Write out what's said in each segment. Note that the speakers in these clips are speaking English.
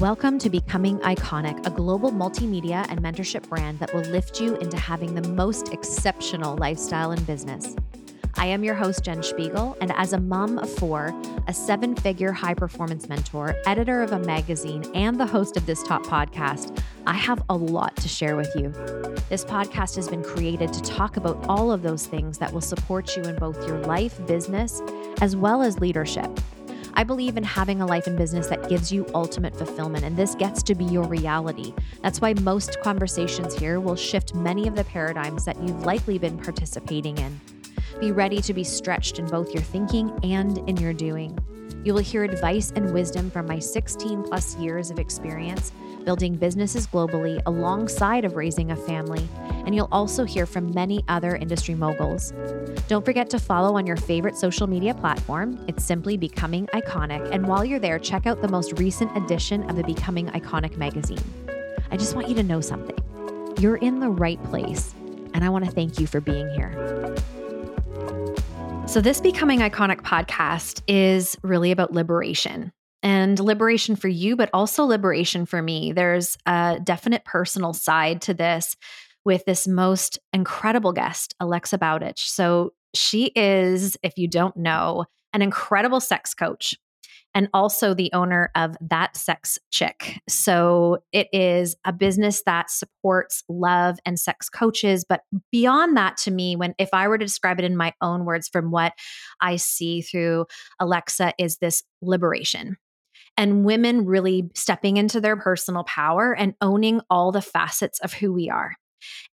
Welcome to Becoming Iconic, a global multimedia and mentorship brand that will lift you into having the most exceptional lifestyle in business. I am your host, Jen Spiegel, and as a mom of four, a seven figure high performance mentor, editor of a magazine, and the host of this top podcast, I have a lot to share with you. This podcast has been created to talk about all of those things that will support you in both your life, business, as well as leadership. I believe in having a life and business that gives you ultimate fulfillment, and this gets to be your reality. That's why most conversations here will shift many of the paradigms that you've likely been participating in. Be ready to be stretched in both your thinking and in your doing. You will hear advice and wisdom from my 16 plus years of experience building businesses globally alongside of raising a family, and you'll also hear from many other industry moguls. Don't forget to follow on your favorite social media platform. It's simply Becoming Iconic, and while you're there, check out the most recent edition of the Becoming Iconic magazine. I just want you to know something. You're in the right place, and I want to thank you for being here. So, this Becoming Iconic podcast is really about liberation and liberation for you, but also liberation for me. There's a definite personal side to this with this most incredible guest, Alexa Bowditch. So, she is, if you don't know, an incredible sex coach and also the owner of That Sex Chick. So it is a business that supports love and sex coaches. But beyond that, to me, when if I were to describe it in my own words from what I see through Alexa, is this liberation. And women really stepping into their personal power and owning all the facets of who we are.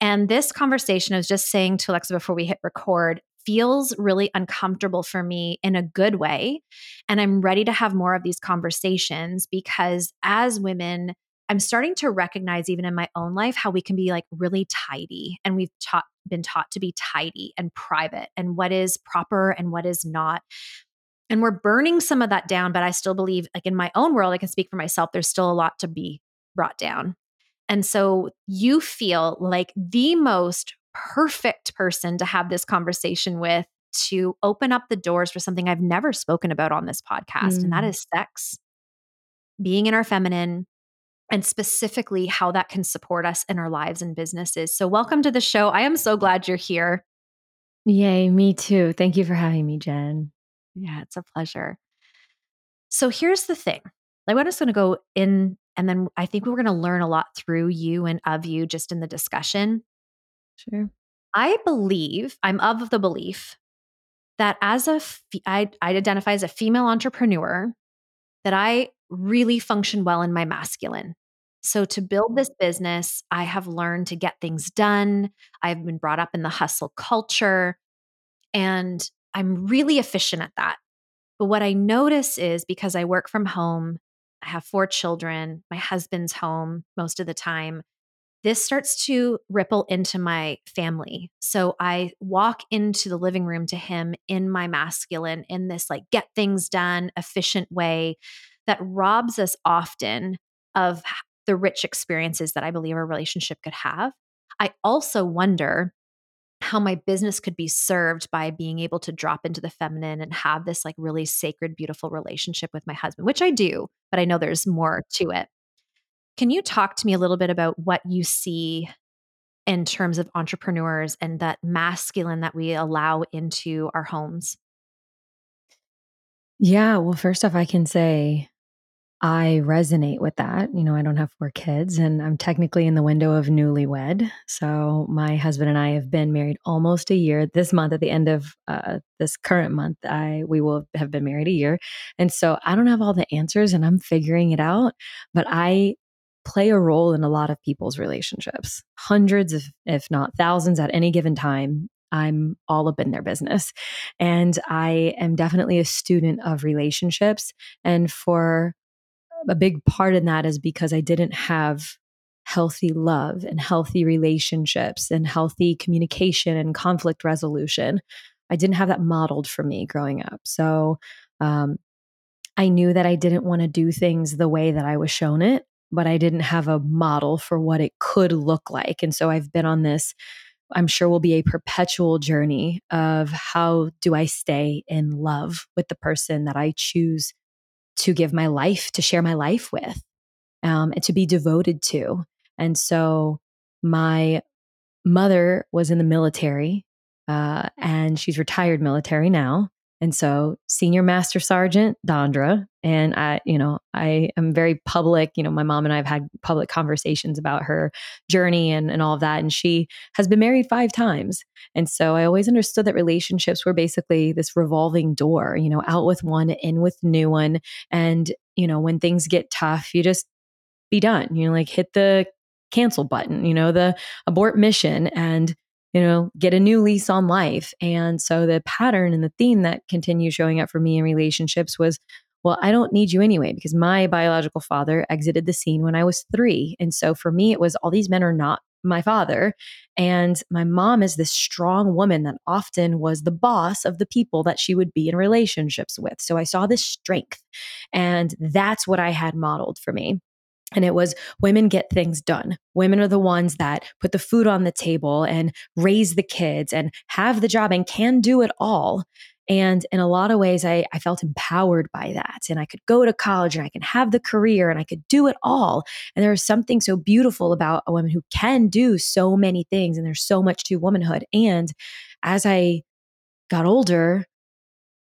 And this conversation, I was just saying to Alexa before we hit record, feels really uncomfortable for me in a good way. And I'm ready to have more of these conversations because as women, I'm starting to recognize even in my own life how we can be like really tidy and we've taught been taught to be tidy and private and what is proper and what is not. And we're burning some of that down, but I still believe like in my own world I can speak for myself there's still a lot to be brought down. And so you feel like the most perfect person to have this conversation with to open up the doors for something I've never spoken about on this podcast, mm. and that mm. sex, being in our feminine, and specifically how that can support us in our lives and businesses. So, welcome to the show. I am so glad you're here. Yay, me too. Thank you for having me, Jen. Yeah, it's a pleasure. So, here's the thing like, we're just going to go in, and then I think we're going to learn a lot through you and of you just in the discussion. Sure. I believe, I'm of the belief that as a, I, I identify as a female entrepreneur, that I really function well in my masculine. So, to build mm. this business, I have learned to get things done. I've been brought up in the hustle culture, and I'm really efficient at that. But what I notice is because I work from home, I have four children, my husband's home most of the time this starts to ripple into my family. So I walk into the living room to him in my masculine, in this like get things done, efficient way that robs us often of the rich experiences that I believe a relationship could have. I also wonder how my business could be served by being able to drop into the feminine and have this like really sacred, beautiful relationship with my husband, which I do, but I know there's more to it. Can you talk to me a little bit about what you see in terms of entrepreneurs and that masculine that we allow into our homes? Yeah, well, first off, I can say I resonate with that. You know, I don't have four kids and I'm technically in the window of newlywed. So my husband and I have been married almost a year. This month, at the end of uh, this current month, I we will have been married a year. And so I don't have all the answers and I'm figuring it out. But I play a role in a lot of people's relationships, hundreds, if, if not thousands at any given time. I'm all up in their business. And I am definitely a student of relationships. And for a big part in that is because I didn't have healthy love and healthy relationships and healthy communication and conflict resolution. I didn't have that modeled for me growing up. So um, I knew that I didn't want to do things the way that I was shown it but I didn't have a model for what it could look like. And so I've been on this, I'm sure will be a perpetual journey of how do I stay in love with the person that I choose to give my life, to share my life with. um, and to be devoted to. And so my mother was in the military uh, and she's retired military now. And so, Senior Master Sergeant Dondra, and I, you know, I am very public. You know, my mom and I have had public conversations about her journey and, and all of that. And she has been married five times. And so, I always understood that relationships were basically this revolving door, you know, out with one, in with new one. And, you know, when things get tough, you just be done. You know, like hit the cancel button, you know, the abort mission and you know, get a new lease on life. And so the pattern and the theme that continued showing up for me in relationships was, well, I don't need you anyway, because my biological father exited the scene when I was three. And so for me, it was all these men are not my father. And my mom is this strong woman that often was the boss of the people that she would be in relationships with. So I saw this strength. And that's what I had modeled for me. And it was women get things done. Women are the ones that put the food on the table and raise the kids and have the job and can do it all. And in a lot of ways, I, I felt empowered by that. And I could go to college and I can have the career and I could do it all. And there is something so beautiful about a woman who can do so many things. And there's so much to womanhood. And as I got older,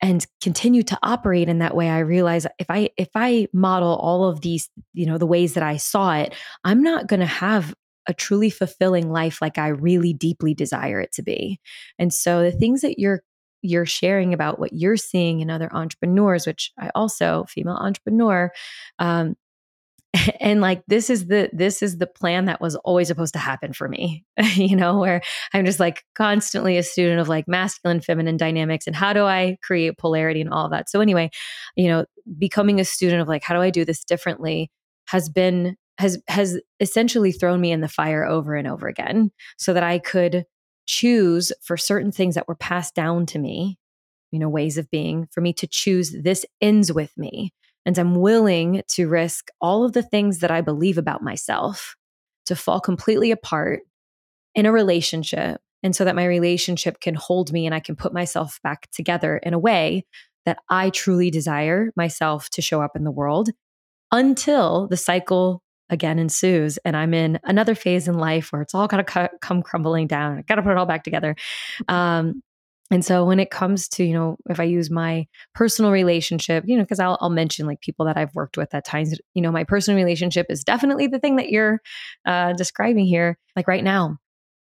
and continue to operate in that way i realize if i if i model all of these you know the ways that i saw it i'm not going to have a truly fulfilling life like i really deeply desire it to be. And so the things that you're you're sharing about what you're seeing in other entrepreneurs which i also female entrepreneur um, and like this is the this is the plan that was always supposed to happen for me you know where i'm just like constantly a student of like masculine feminine dynamics and how do i create polarity and all that. So anyway you know becoming a student of like how do i do this differently has been has has essentially thrown me in the fire over and over again so that i could choose for certain things that were passed down to me you know ways of being for me to choose this ends with me and I'm willing to risk all of the things that I believe about myself to fall completely apart in a relationship. And so that my relationship can hold me and I can put myself back together in a way that I truly desire myself to show up in the world until the cycle again ensues and I'm in another phase in life where it's all got to come crumbling down. I got to put it all back together. Um, and so when it comes to, you know, if I use my personal relationship, you know, because I'll, I'll mention like people that I've worked with at times, you know, my personal relationship is definitely the thing that you're uh, describing here. Like right now,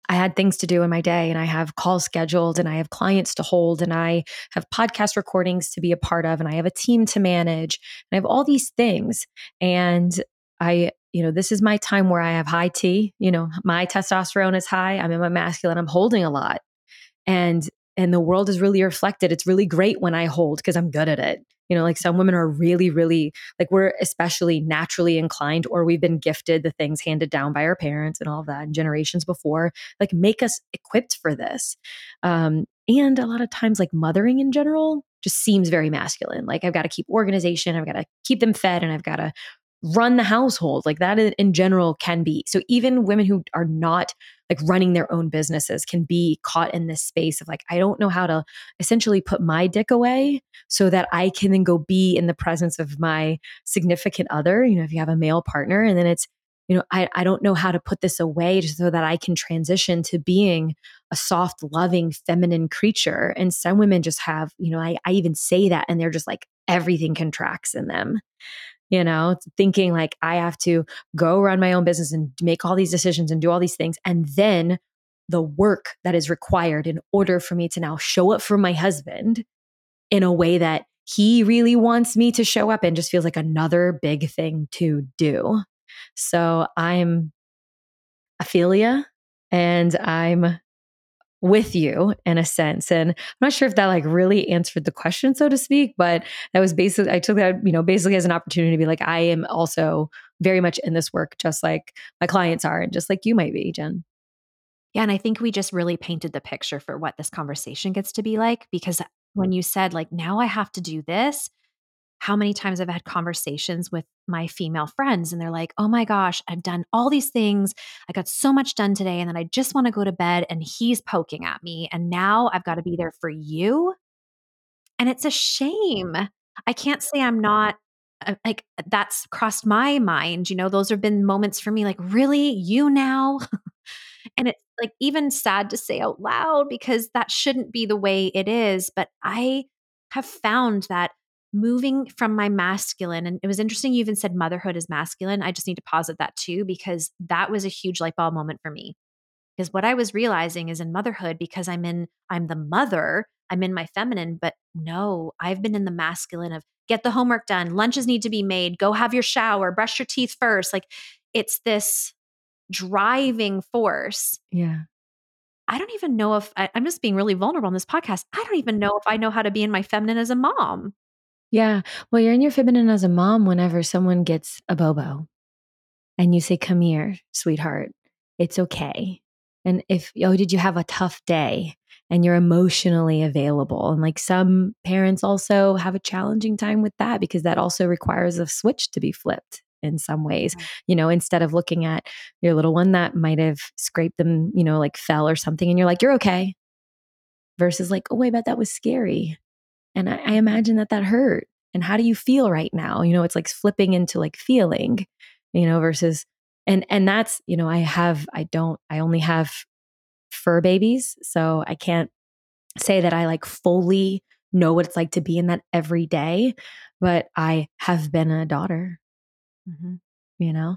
I had things to do in my day and I have calls scheduled and I have clients to hold and I have podcast recordings to be a part of and I have a team to manage and I have all these things. And I, you know, this is my time where I have high T, you know, my testosterone is high. I'm in my masculine, I'm holding a lot. And and the world is really reflected. It's really great when I hold because I'm good at it. You know, like some women are really, really like we're especially naturally inclined, or we've been gifted the things handed down by our parents and all of that and generations before, like make us equipped for this. Um, and a lot of times, like mothering in general just seems very masculine. Like I've got to keep organization, I've got to keep them fed, and I've got to run the household. Like that in general can be. So even women who are not like running their own businesses can be caught in this space of like, I don't know how to essentially put my dick away so that I can then go be in the presence of my significant other. You know, if you have a male partner and then it's, you know, I, I don't know how to put this away so that I can transition to being a soft, loving, feminine creature. And some women just have, you know, I, I even say that and they're just like everything contracts in them you know, thinking like I have to go run my own business and make all these decisions and do all these things. And then the work that is required in order for me to now show up for my husband in a way that he really wants me to show up and just feels like another big thing to do. So I'm Ophelia and I'm with you in a sense. And I'm not sure if that like really answered the question, so to speak, but that was basically, I took that, you know, basically as an opportunity to be like, I am also very much in this work, just like my clients are, and just like you might be, Jen. Yeah. And I think we just really painted the picture for what this conversation gets to be like because when you said, like, now I have to do this, how many times I've had conversations with my female friends and they're like, oh my gosh, I've done all these things. I got so much done today. And then I just want to go to bed and he's poking at me. And now I've got to be there for you. And it's a shame. I can't say I'm not uh, like that's crossed my mind. You know, those have been moments for me like, really? You now? and it's like even sad to say out loud because that shouldn't be the way it is. But I have found that moving from my masculine, and it was interesting you even said motherhood is masculine. I just need to posit that too, because that was a huge light bulb moment for me. Because what I was realizing is in motherhood, because I'm in, I'm the mother, I'm in my feminine, but no, I've been in the masculine of get the homework done, lunches need to be made, go have your shower, brush your teeth first. Like it's this driving force. Yeah. I don't even know if I, am just being really vulnerable on this podcast. I don't even know if I know how to be in my feminine as a mom. Yeah. Well, you're in your feminine as a mom whenever someone gets a bobo and you say, Come here, sweetheart. It's okay. And if, oh, did you have a tough day? And you're emotionally available. And like some parents also have a challenging time with that because that also requires a switch to be flipped in some ways. You know, instead of looking at your little one that might have scraped them, you know, like fell or something, and you're like, you're okay. Versus like, oh, I bet that was scary. And I, I imagine that that hurt. And how do you feel right now? You know, it's like flipping into like feeling, you know, versus and and that's you know i have i don't i only have fur babies so i can't say that i like fully know what it's like to be in that every day but i have been a daughter mm-hmm. you know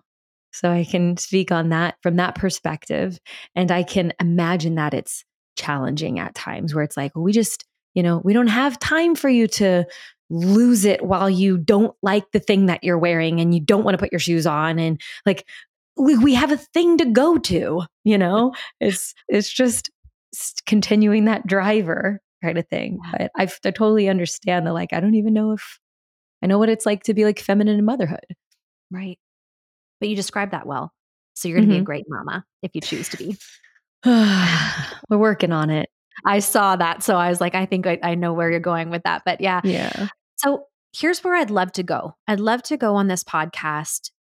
so i can speak on that from that perspective and i can imagine that it's challenging at times where it's like well, we just you know we don't have time for you to lose it while you don't like the thing that you're wearing and you don't want to put your shoes on and like we, we have a thing to go to you know? It's it's just continuing that driver kind of thing but i I totally understand that like i don't even know if i know what it's like to be like feminine in motherhood. Right. But you described that well so you're going to mm-hmm. be a great mama if you choose to be. We're working on it i saw that so i was like i think I, I know where you're going with that but yeah yeah so here's where i'd love to go i'd love to go on this podcast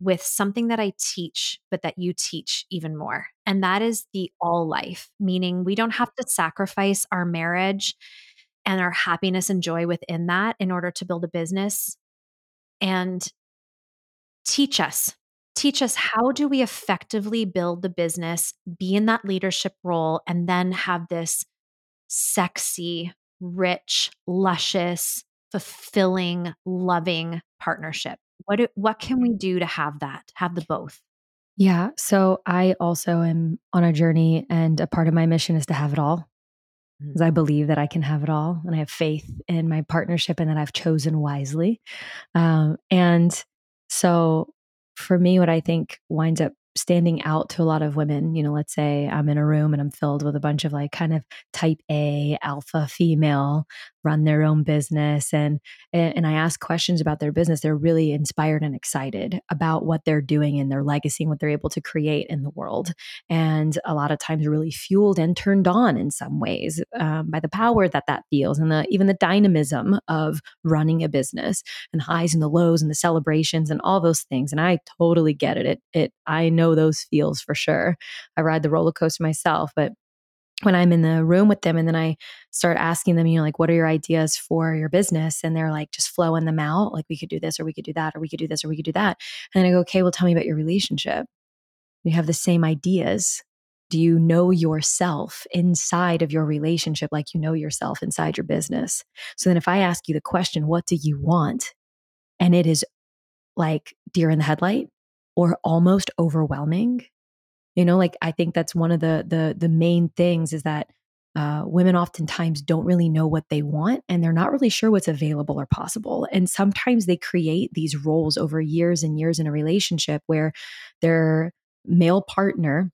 with something that I teach, but that you teach even more. And that is the all life, meaning we don't have to sacrifice our marriage and our happiness and joy within that in order to build a business. And teach us, teach us how do we effectively build the business, be in that leadership role, and then have this sexy, rich, luscious, fulfilling, loving partnership. What do, what can we do to have that? Have the both? Yeah. So I also am on a journey, and a part of my mission is to have it all. Because mm. I believe that I can have it all, and I have faith in my partnership, and that I've chosen wisely. Um, and so, for me, what I think winds up standing out to a lot of women. You know, let's say I'm in a room and I'm filled with a bunch of like kind of type A alpha female run their own business and and I ask questions about their business. They're really inspired and excited about what they're doing and their legacy and what they're able to create in the world. And a lot of times really fueled and turned on in some ways um, by the power that that feels and the even the dynamism of running a business and highs and the lows and the celebrations and all those things. And I totally get it. It it I know know those feels for sure. I ride the roller coaster myself, but when I'm in the room with them and then I start asking them, you know, like, what are your ideas for your business? And they're like, just flowing them out. Like, we could do this or we could do that or we could do this or we could do that. And then I go, okay, well, tell me about your relationship. You have the same ideas. Do you know yourself inside of your relationship like you know yourself inside your business? So then if I ask you the question, what do you want? And it is like deer in the headlight, or almost overwhelming you know like i think that's one of the the the main things is that uh, women oftentimes don't really know what they want and they're not really sure what's available or possible. And sometimes they create these roles over years and years in a relationship where their male partner,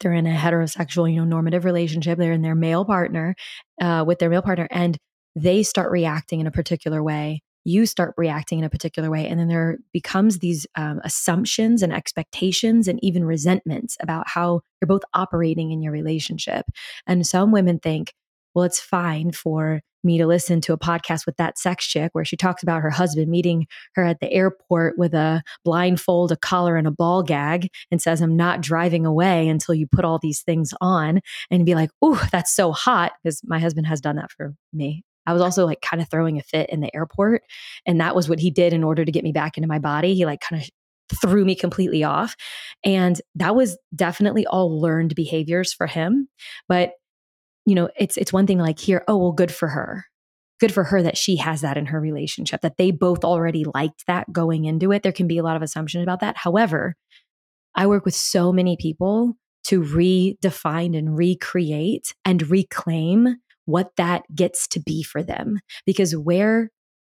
they're in a heterosexual, you know, normative relationship, they're in their male partner uh, with their male partner, and they start reacting in a particular way you start reacting in a particular way and then there becomes these um, assumptions and expectations and even resentments about how you're both operating in your relationship. And some women think well it's fine for me to listen to a podcast with that sex chick where she talks about her husband meeting her at the airport with a blindfold a collar and a ball gag and says i'm not driving away until you put all these things on and be like oh that's so hot because my husband has done that for me I was also like kind of throwing a fit in the airport. And that was what he did in order to get me back into my body. He like kind of threw me completely off. And that was definitely all learned behaviors for him. But, you know, it's it's one thing like here, oh, well, good for her. Good for her that she has that in her relationship, that they both already liked that going into it. There can be a lot of assumptions about that. However, I work with so many people to redefine and recreate and reclaim what that gets to be for them. Because where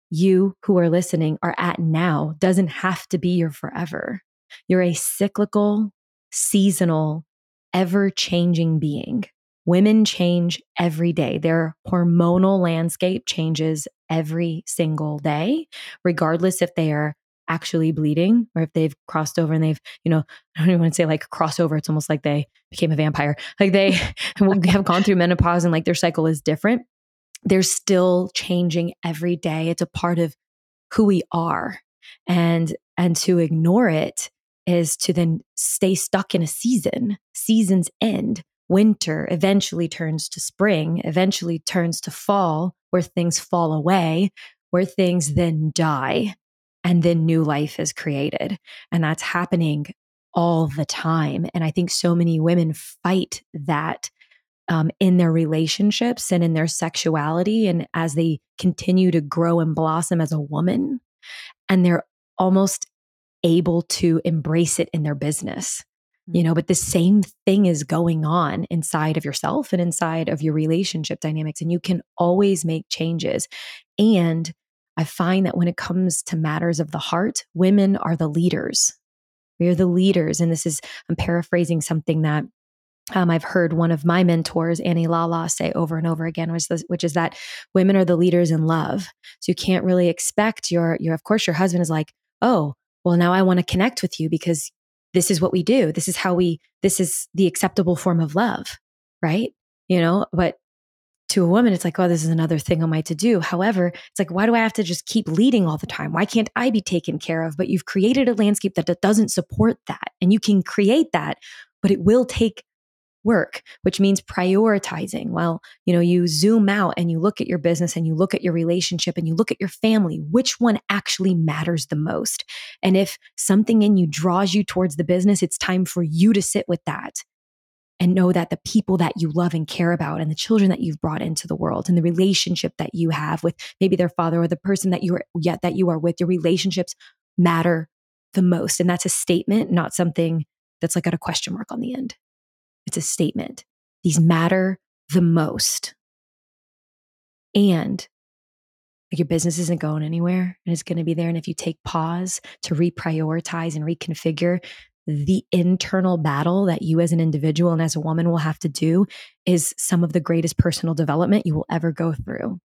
you who are listening are at now doesn't have to be your forever. You're a cyclical, seasonal, ever changing being. Women change every day. Their hormonal landscape changes every single day, regardless if they are actually bleeding or if they've crossed over and they've, you know, I don't even want to say like crossover. It's almost like they became a vampire. Like they have gone through menopause and like their cycle is different they're still changing every day. It's a part of who we are. And and to ignore it is to then stay stuck in a season. Seasons end. Winter eventually turns to spring, eventually turns to fall, where things fall away, where things then die, and then new life is created. And that's happening all the time. And I think so many women fight that um, in their relationships and in their sexuality and as they continue to grow and blossom as a woman and they're almost able to embrace it in their business you mm. know but the same thing is going on inside of yourself and inside of your relationship dynamics and you can always make changes and i find that when it comes to matters of the heart women are the leaders we are the leaders and this is i'm paraphrasing something that um, I've heard one of my mentors, Annie Lalla, say over and over again, which, which is that women are the leaders in love. So you can't really expect your, your, of course, your husband is like, oh, well, now I want to connect with you because this is what we do. This is how we, this is the acceptable form of love, right? You know, but to a woman, it's like, oh, this is another thing on my to do. However, it's like, why do I have to just keep leading all the time? Why can't I be taken care of? But you've created a landscape that doesn't support that. And you can create that, but it will take work, which means prioritizing. Well, you know, you zoom out and you look at your business and you look at your relationship and you look at your family, which one actually matters the most? And if something in you draws you towards the business, it's time for you to sit with that and know that the people that you love and care about and the children that you've brought into the world and the relationship that you have with maybe their father or the person that you are yet that you are with, your relationships matter the most. And that's a statement, not something that's like got a question mark on the end. It's a statement. These matter the most. And like your business isn't going anywhere and it's going to be there. And if you take pause to reprioritize and reconfigure, the internal battle that you as an individual and as a woman will have to do is some of the greatest personal development you will ever go through.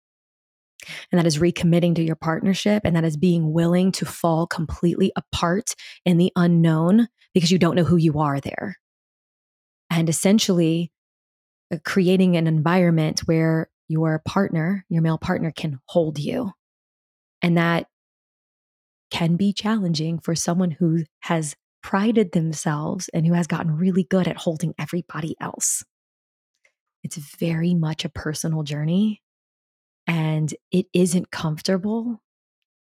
And that is recommitting to your partnership and that is being willing to fall completely apart in the unknown because you don't know who you are there and essentially uh, creating an environment where your partner, your male partner, can hold you. And that can be challenging for someone who has prided themselves and who has gotten really good at holding everybody else. It's very much a personal journey and it isn't comfortable.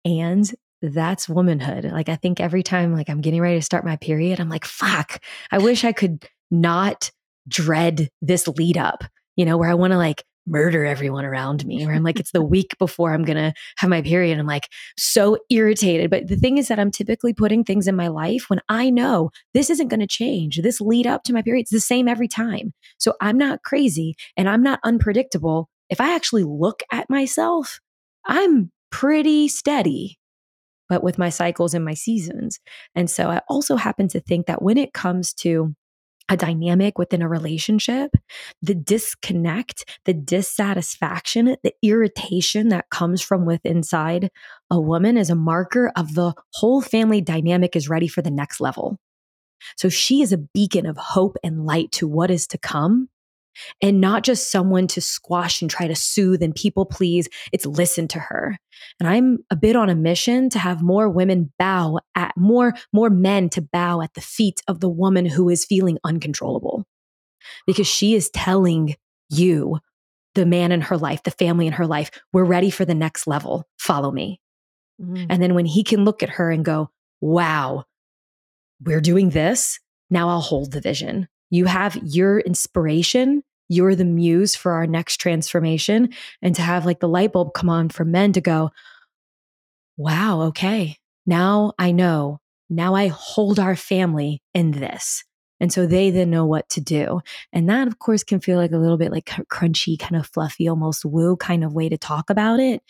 And that's womanhood. Like I think every time like I'm getting ready to start my period, I'm like, fuck, I wish I could not dread this lead up, you know, where I want to like murder everyone around me, or I'm like, it's the week before I'm to have my period. I'm like so irritated. But the thing is that I'm typically putting things in my life when I know this isn't going to change. This lead up to my period, it's the same every time. So I'm not crazy and I'm not unpredictable. If I actually look at myself, I'm pretty steady but with my cycles and my seasons. And so I also happen to think that when it comes to a dynamic within a relationship, the disconnect, the dissatisfaction, the irritation that comes from within inside a woman is a marker of the whole family dynamic is ready for the next level. So she is a beacon of hope and light to what is to come and not just someone to squash and try to soothe and people please. It's listen to her. And I'm a bit on a mission to have more women bow at more, more men to bow at the feet of the woman who is feeling uncontrollable because she is telling you the man in her life, the family in her life, we're ready for the next level. Follow me. Mm-hmm. And then when he can look at her and go, wow, we're doing this. Now I'll hold the vision. You have your inspiration. You're the muse for our next transformation. And to have like the light bulb come on for men to go, wow, okay, now I know. Now I hold our family in this. And so they then know what to do. And that, of course, can feel like a little bit like crunchy, kind of fluffy, almost woo kind of way to talk about it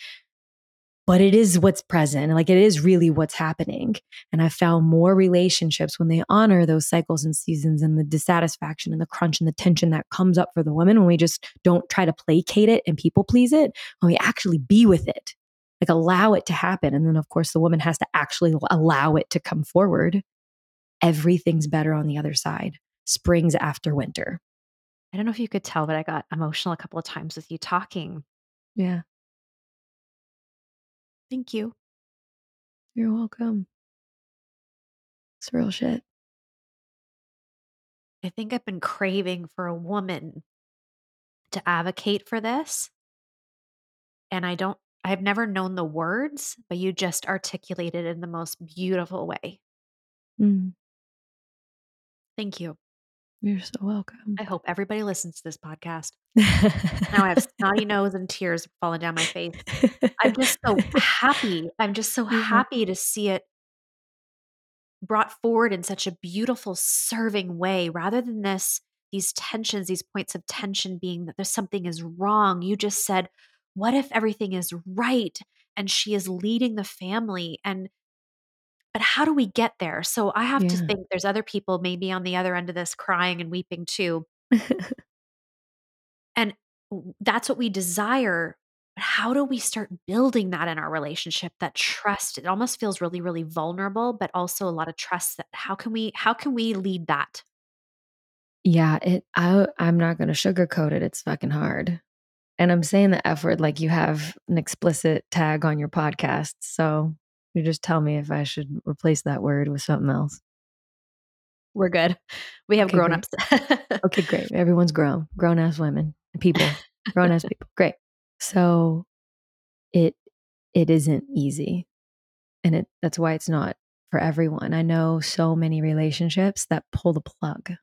but it is what's present. Like it is really what's happening. And I found more relationships when they honor those cycles and seasons and the dissatisfaction and the crunch and the tension that comes up for the woman when we just don't try to placate it and people please it, when we actually be with it, like allow it to happen. And then, of course, the woman has to actually allow it to come forward. Everything's better on the other side. Springs after winter. I don't know if you could tell, but I got emotional a couple of times with you talking. Yeah. Thank you. You're welcome. It's real shit. I think I've been craving for a woman to advocate for this. And I don't, I've never known the words, but you just articulated in the most beautiful way. Mm. Thank you. You're so welcome. I hope everybody listens to this podcast. now I have snotty nose and tears falling down my face. I'm just so happy. I'm just so mm-hmm. happy to see it brought forward in such a beautiful, serving way rather than this, these tensions, these points of tension being that there's something is wrong. You just said, what if everything is right and she is leading the family and but how do we get there? So I have yeah. to think there's other people maybe on the other end of this crying and weeping too. and that's what we desire. But how do we start building that in our relationship? That trust. It almost feels really, really vulnerable, but also a lot of trust that how can we how can we lead that? Yeah, it I I'm not gonna sugarcoat it. It's fucking hard. And I'm saying the F word like you have an explicit tag on your podcast. So you just tell me if I should replace that word with something else. We're good. We have okay, grown ups. okay, great. Everyone's grown, grown ass women, people, grown ass people. Great. So it it isn't easy. And it that's why it's not for everyone. I know so many relationships that pull the plug.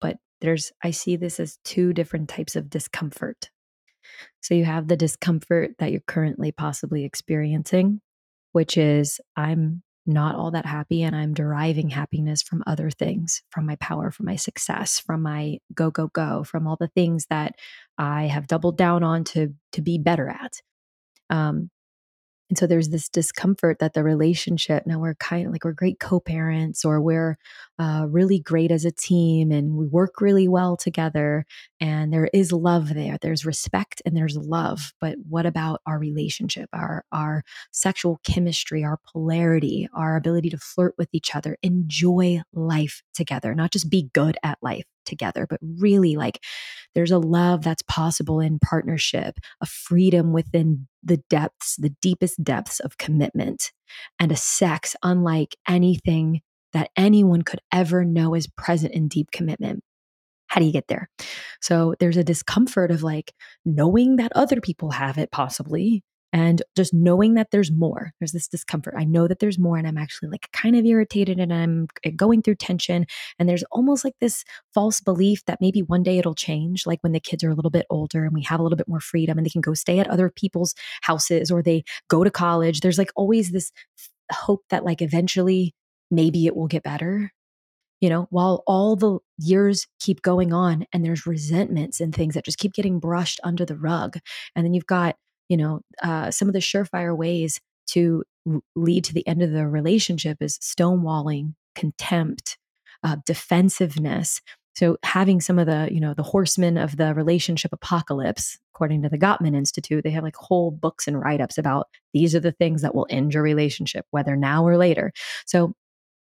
But there's I see this as two different types of discomfort. So you have the discomfort that you're currently possibly experiencing, which is I'm not all that happy and I'm deriving happiness from other things, from my power, from my success, from my go go go, from all the things that I have doubled down on to to be better at. Um, and so there's this discomfort that the relationship, now we're kind of like we're great co parents or we're uh, really great as a team and we work really well together and there is love there. There's respect and there's love. But what about our relationship, our, our sexual chemistry, our polarity, our ability to flirt with each other, enjoy life together, not just be good at life? Together, but really like there's a love that's possible in partnership, a freedom within the depths, the deepest depths of commitment, and a sex unlike anything that anyone could ever know is present in deep commitment. How do you get there? So there's a discomfort of like knowing that other people have it, possibly, and just knowing that there's more there's this discomfort i know that there's more and i'm actually like kind of irritated and i'm going through tension and there's almost like this false belief that maybe one day it'll change like when the kids are a little bit older and we have a little bit more freedom and they can go stay at other people's houses or they go to college there's like always this hope that like eventually maybe it will get better you know, while all the years keep going on and there's resentments and things that just keep getting brushed under the rug. And then you've got you know, uh, some of the surefire ways to lead to the end of the relationship is stonewalling, contempt, uh, defensiveness. So having some of the, you know, the horsemen of the relationship apocalypse, according to the Gottman Institute, they have like whole books and write-ups about these are the things that will end your relationship, whether now or later. So,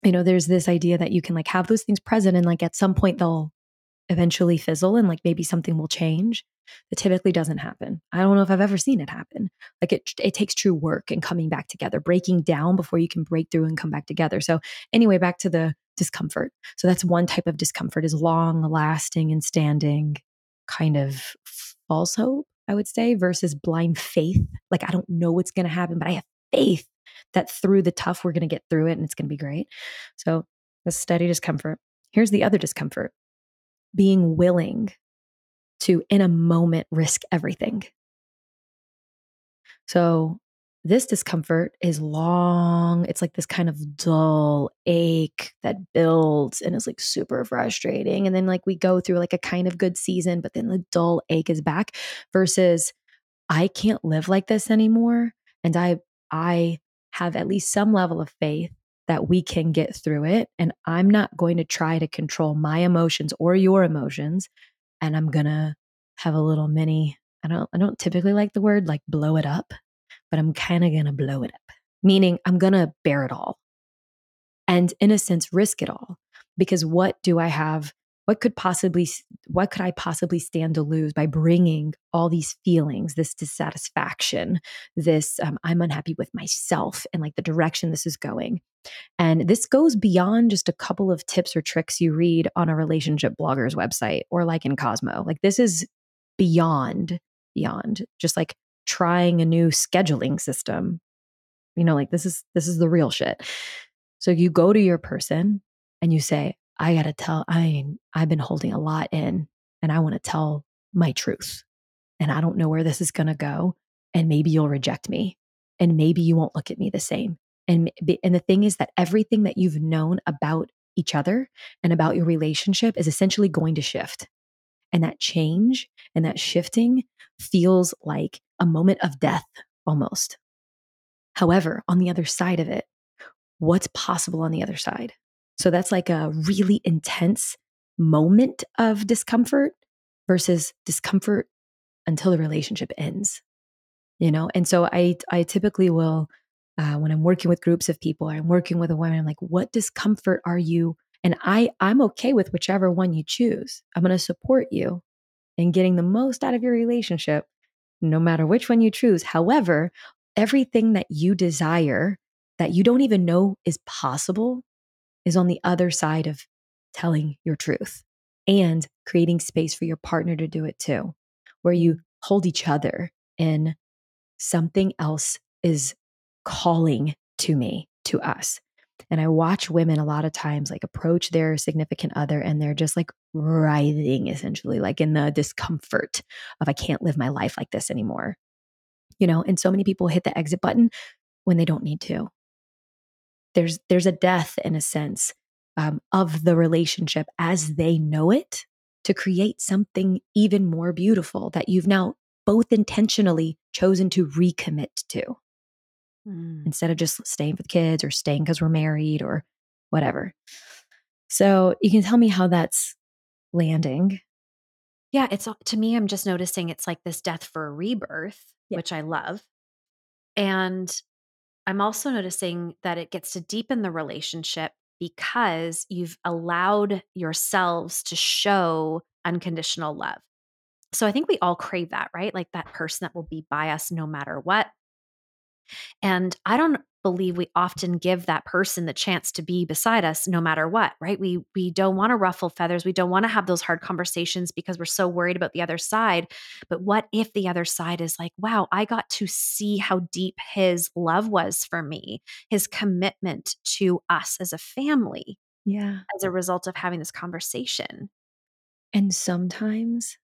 you know, there's this idea that you can like have those things present and like at some point they'll eventually fizzle and like maybe something will change that typically doesn't happen. I don't know if I've ever seen it happen. Like it it takes true work and coming back together, breaking down before you can break through and come back together. So anyway, back to the discomfort. So that's one type of discomfort is long lasting and standing kind of false hope, I would say, versus blind faith. Like, I don't know what's going to happen, but I have faith that through the tough, we're going to get through it and it's going to be great. So, the steady discomfort. Here's the other discomfort being willing to, in a moment, risk everything. So, this discomfort is long. It's like this kind of dull ache that builds and is like super frustrating. And then, like, we go through like a kind of good season, but then the dull ache is back versus I can't live like this anymore. And I, I have at least some level of faith that we can get through it. And I'm not going to try to control my emotions or your emotions. And I'm going to have a little mini, I don't, I don't typically like the word like blow it up but I'm kind of going to blow it up, meaning I'm going to bear it all. And in a sense, risk it all. Because what do I have? What could possibly, what could I possibly stand to lose by bringing all these feelings, this dissatisfaction, this um, I'm unhappy with myself and like the direction this is going? And this goes beyond just a couple of tips or tricks you read on a relationship blogger's website or like in Cosmo. Like this is beyond, beyond just like trying a new scheduling system. You know, like this is this is the real shit. So you go to your person and you say, I got to tell I mean, I've been holding a lot in and I want to tell my truth. And I don't know where this is going to go and maybe you'll reject me and maybe you won't look at me the same. And and the thing is that everything that you've known about each other and about your relationship is essentially going to shift. And that change and that shifting feels like a moment of death almost. However, on the other side of it, what's possible on the other side? So that's like a really intense moment of discomfort versus discomfort until the relationship ends. You know, and so I I typically will uh, when I'm working with groups of people, I'm working with a woman. I'm like, what discomfort are you? And I I'm okay with whichever one you choose. I'm going to support you in getting the most out of your relationship no matter which one you choose. However, everything that you desire that you don't even know is possible is on the other side of telling your truth and creating space for your partner to do it too, where you mm. hold each other in something else is calling to me, to us. And I watch women a lot of times like approach their significant other and they're just like writhing essentially, like in the discomfort of, I can't live my life like this anymore. You know, and so many people hit the exit button when they don't need to. There's there's a death in a sense um, of the relationship as they know it to create something even more beautiful that you've now both intentionally chosen to recommit to mm. instead of just staying with kids or staying because we're married or whatever. So you can tell me how that's landing. Yeah, it's to me, I'm just noticing it's like this death for a rebirth, yeah. which I love. And I'm also noticing that it gets to deepen the relationship because you've allowed yourselves to show unconditional love. So I think we all crave that, right? Like that person that will be by us no matter what. And I don't believe we often give that person the chance to be beside us no matter what, right? We we don't want to ruffle feathers. We don't want to have those hard conversations because we're so worried about the other side. But what if the other side is like, "Wow, I got to see how deep his love was for me, his commitment to us as a family." Yeah. As a result of having this conversation. And sometimes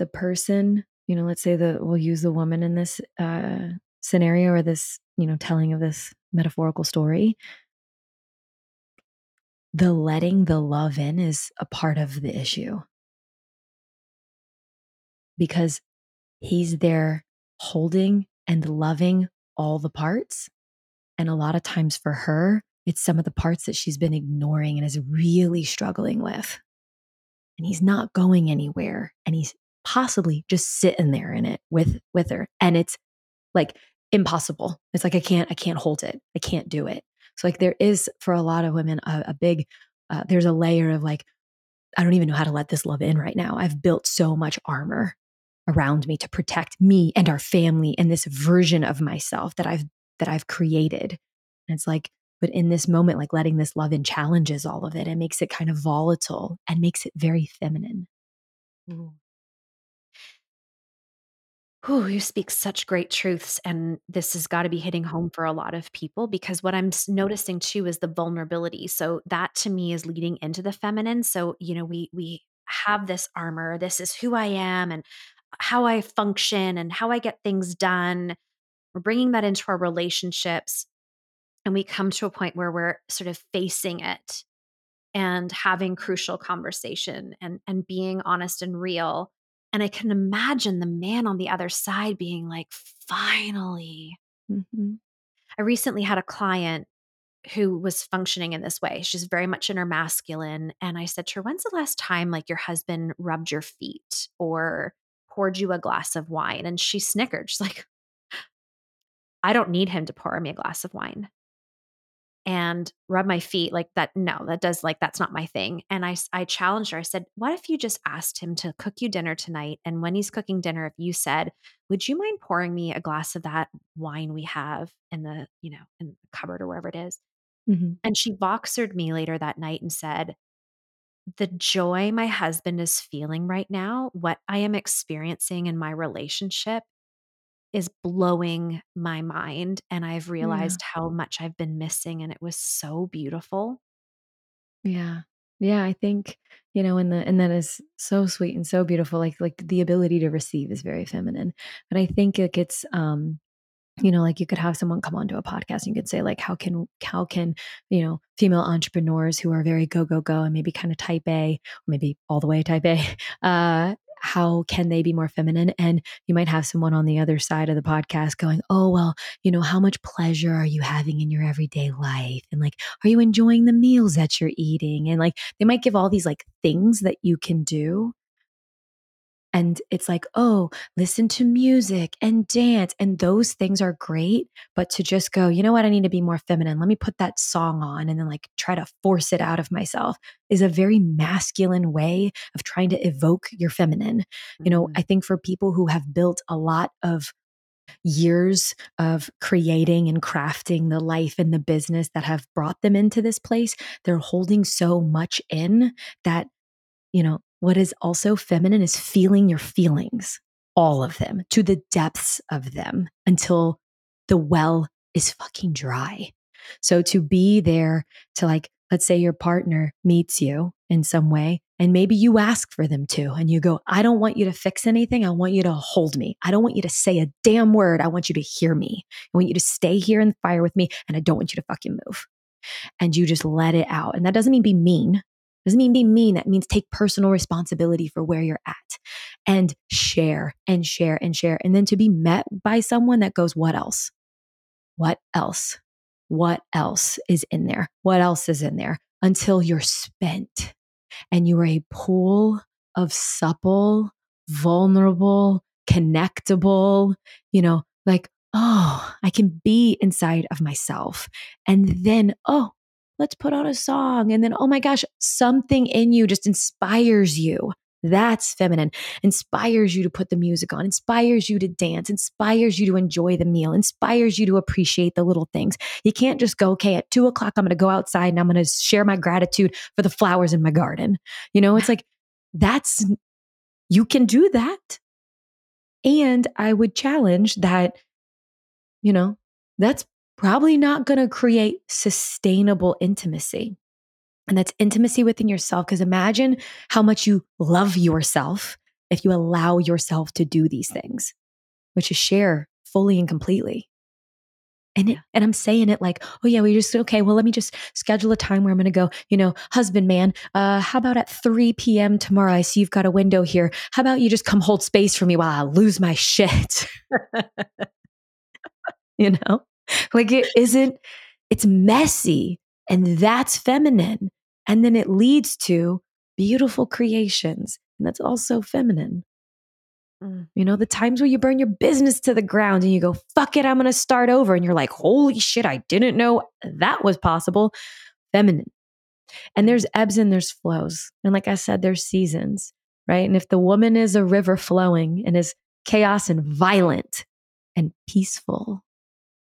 the person, you know, let's say that we'll use the woman in this uh scenario or this, you know, telling of this metaphorical story, the letting the love in is a part of the issue. Because he's there holding and loving all the parts. And a lot of times for her, it's some of the parts that she's been ignoring and is really struggling with. And he's not going anywhere. And he's possibly just sitting there in it with with her. And it's like impossible. It's like I can't I can't hold it. I can't do it. So like there is for a lot of women a, a big uh, there's a layer of like I don't even know how to let this love in right now. I've built so much armor around me to protect me and our family and this version of myself that I've that I've created. And it's like but in this moment like letting this love in challenges all of it and makes it kind of volatile and makes it very feminine. Ooh. Whew, you speak such great truths, and this has gotta be hitting home for a lot of people because what I'm noticing too is the vulnerability, so that to me is leading into the feminine, so, you know, we we have this armor, this is who I am and how I function and how I get things done. We're bringing that into our relationships, and we come to a point where we're sort of facing it and having crucial conversation and and being honest and real. And I can imagine the man on the other side being like, "Finally." Mhm. I recently had a client who was functioning in this way. She's very much in her masculine, and I said to her, "When's the last time, like, your husband rubbed your feet or poured you a glass of wine?" And she snickered. She's like, "I don't need him to pour me a glass of wine." And rub my feet like that no that does like that's not my thing and I I challenged her i said what if you just asked him to cook you dinner tonight and when he's cooking dinner if you said would you mind pouring me a glass of that wine we have in the you know in the cupboard or wherever it is Mhm. and she Voxered me later that night and said the joy my husband is feeling right now what i am experiencing in my relationship is blowing my mind, and I've Yeah. realized how much I've been missing, and it was so beautiful. Yeah. Yeah, I think, you know, and the and that is so sweet and so beautiful, like like, the ability to receive is very feminine, but I think it gets, um you know, like, you could have someone come onto a podcast, and you could say, like, how can how can, you know, female entrepreneurs who are very go, go, go, and maybe kinda type A, or maybe all the way type A, uh, how can they be more feminine? And you might have someone on the other side of the podcast going, "Oh, well, you know, how much pleasure are you having in your everyday life? And, like, are you enjoying the meals that you're eating?" And, like, they might give all these, like, things that you can do and it's like, "Oh, listen to music and dance," and those things are great, but to just go, "You know what? I need to be more feminine. Let me put that song on," and then, like, try to force it out of myself is a very masculine way of trying to evoke your feminine. You know, Mm. I think for people who have built a lot of years of creating and crafting the life and the business that have brought them into this place, they're holding so much in that you know, what is also feminine is feeling your feelings, all of them, to the depths of them until the well is fucking dry. So to be there to like, let's say your partner meets you in some way, and maybe you ask for them to, and you go, I don't want you to fix anything. I want you to hold me. I don't want you to say a damn word. I want you to hear me. I want you to stay here in the fire with me, and I don't want you to fucking move. And you just let it out. And that doesn't mean be mean. Doesn't mean be mean. That means take personal responsibility for where you're at and share and share and share. And then to be met by someone that goes, What else? What else? What else is in there? What else is in there? Until you're spent and you are a pool of supple, vulnerable, connectable, you know, like, oh, I can be inside of myself. And then, oh, let's put on a song. And then, oh my gosh, something in you just inspires you. That's feminine. Inspires you to put the music on, inspires you to dance, inspires you to enjoy the meal, inspires you to appreciate the little things. You can't just go, okay, at two o'clock, I'm going to go outside and I'm going to share my gratitude for the flowers in my garden. You know, it's like, that's, you can do that. And I would challenge that, you know, that's probably not going to create sustainable intimacy. And that's intimacy within yourself. Because imagine how much you love yourself if you allow yourself to do these things, which is share fully and completely. And it, and I'm saying it like, oh yeah, we just okay. Well, let me just schedule a time where I'm going to go. You know, husband, man, uh, how about at 3 p.m. tomorrow? I see you've got a window here. How about you just come hold space for me while I lose my shit? you know, like it isn't. It's messy, and that's feminine. And then it leads to beautiful creations, and that's also feminine. Mm. You know, the times where you burn your business to the ground and you go, fuck it, I'm going to start over. And you're like, holy shit, I didn't know that was possible. Feminine. And there's ebbs and there's flows. And like I said, there's seasons, right? And if the woman is a river flowing and is chaos and violent and peaceful